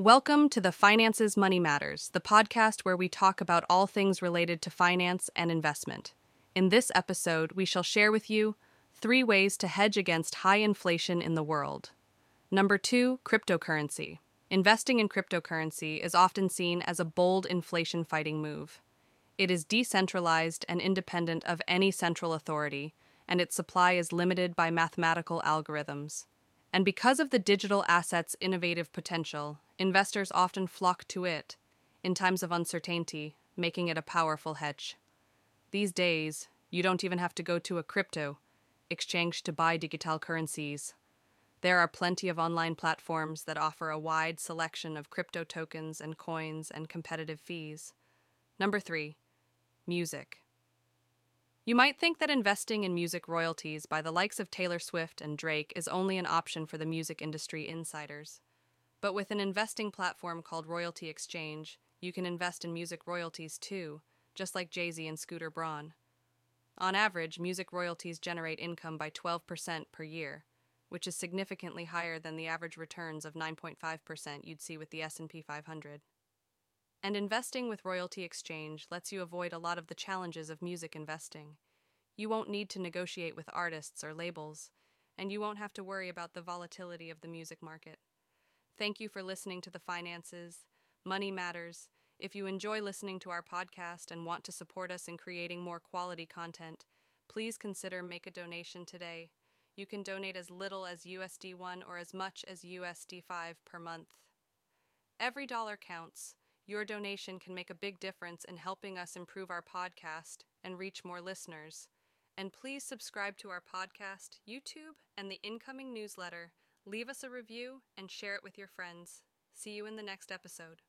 Welcome to the Finances Money Matters, the podcast where we talk about all things related to finance and investment. In this episode, we shall share with you three ways to hedge against high inflation in the world. Number two, cryptocurrency. Investing in cryptocurrency is often seen as a bold inflation fighting move. It is decentralized and independent of any central authority, and its supply is limited by mathematical algorithms. And because of the digital asset's innovative potential, investors often flock to it in times of uncertainty, making it a powerful hedge. These days, you don't even have to go to a crypto exchange to buy digital currencies. There are plenty of online platforms that offer a wide selection of crypto tokens and coins and competitive fees. Number three, music. You might think that investing in music royalties by the likes of Taylor Swift and Drake is only an option for the music industry insiders. But with an investing platform called Royalty Exchange, you can invest in music royalties too, just like Jay Z and Scooter Braun. On average, music royalties generate income by 12% per year, which is significantly higher than the average returns of 9.5% you'd see with the S&P 500. And investing with Royalty Exchange lets you avoid a lot of the challenges of music investing. You won't need to negotiate with artists or labels, and you won't have to worry about the volatility of the music market. Thank you for listening to The Finances. Money matters. If you enjoy listening to our podcast and want to support us in creating more quality content, please consider make a donation today. You can donate as little as USD 1 or as much as USD 5 per month. Every dollar counts. Your donation can make a big difference in helping us improve our podcast and reach more listeners. And please subscribe to our podcast, YouTube, and the incoming newsletter. Leave us a review and share it with your friends. See you in the next episode.